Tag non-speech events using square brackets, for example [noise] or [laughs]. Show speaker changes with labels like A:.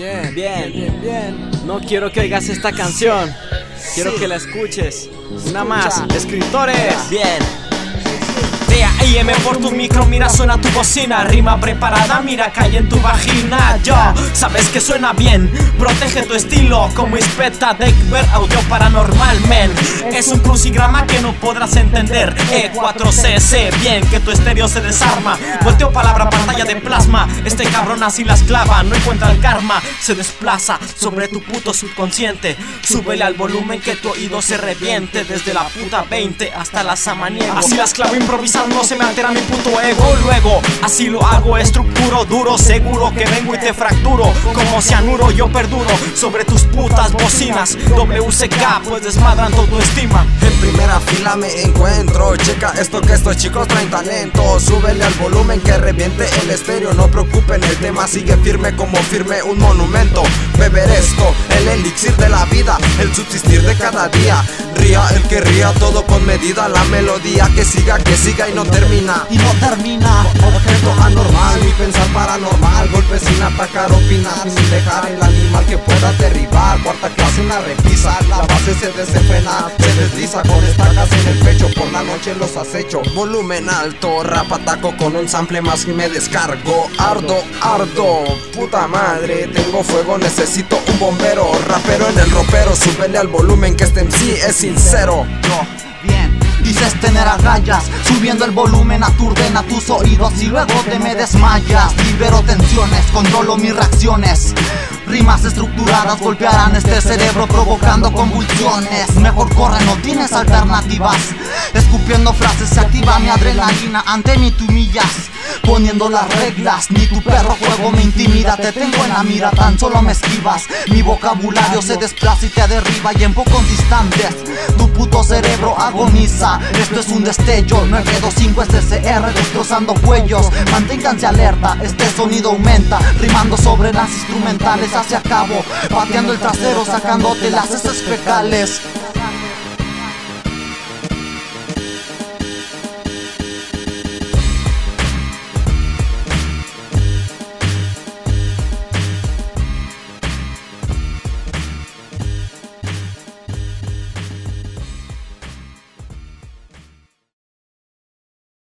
A: [laughs] Bien, bien, bien, bien. No quiero que oigas esta canción. Quiero que la escuches. Una más, escritores.
B: Bien. IM por tu micro, mira suena tu bocina. Rima preparada, mira cae en tu vagina. Yo, sabes que suena bien. Protege tu estilo como inspecta ver Audio paranormal, men. Es un crucigrama que no podrás entender. E4CC, bien que tu estéreo se desarma. Volteo palabra, pantalla de plasma. Este cabrón así la esclava No encuentra el karma, se desplaza Sobre tu puto subconsciente. Súbele al volumen que tu oído se reviente. Desde la puta 20 hasta la samaniego. Así la esclavo improvisando se me altera mi puto ego Luego, así lo hago, estructuro duro Seguro que vengo y te fracturo Como cianuro yo perduro Sobre tus putas bocinas WCK pues desmadran tu estima.
C: En primera fila me encuentro Checa esto que estos chicos traen talento Súbele al volumen que reviente el estéreo No preocupen, el tema sigue firme como firme un monumento. Beber esto, el elixir de la vida El subsistir de cada día El que ría, todo con medida La melodía que siga, que siga y no te
D: y no termina.
C: Objeto anormal, mi pensar paranormal. Golpe sin atacar, opinar, sin dejar el animal que pueda derribar. Cuarta clase en la repisa, la se desenfrena, se desliza con estacas en el pecho. Por la noche los acecho. Volumen alto, rapataco con un sample más y me descargo. Ardo, ardo, puta madre, tengo fuego, necesito un bombero. Rapero en el ropero, súbele al volumen que este sí es sincero.
D: Dices tener agallas, subiendo el volumen aturden a tus oídos y luego te me desmayas. Libero tensiones, controlo mis reacciones. Rimas estructuradas golpearán este cerebro provocando convulsiones. Mejor corre, no tienes alternativas. Escupiendo frases se activa mi adrenalina. Ante mí tú humillas, poniendo las reglas. Ni tu perro juego me intimida. Te tengo en la mira, tan solo me esquivas. Mi vocabulario se desplaza y te derriba. Y en pocos instantes tu puto cerebro agoniza. Esto es un destello. 925 SCR destrozando cuellos. Manténganse alerta, este sonido aumenta. Rimando sobre las instrumentales hacia cabo. Pateando el trasero, sacándote las heces.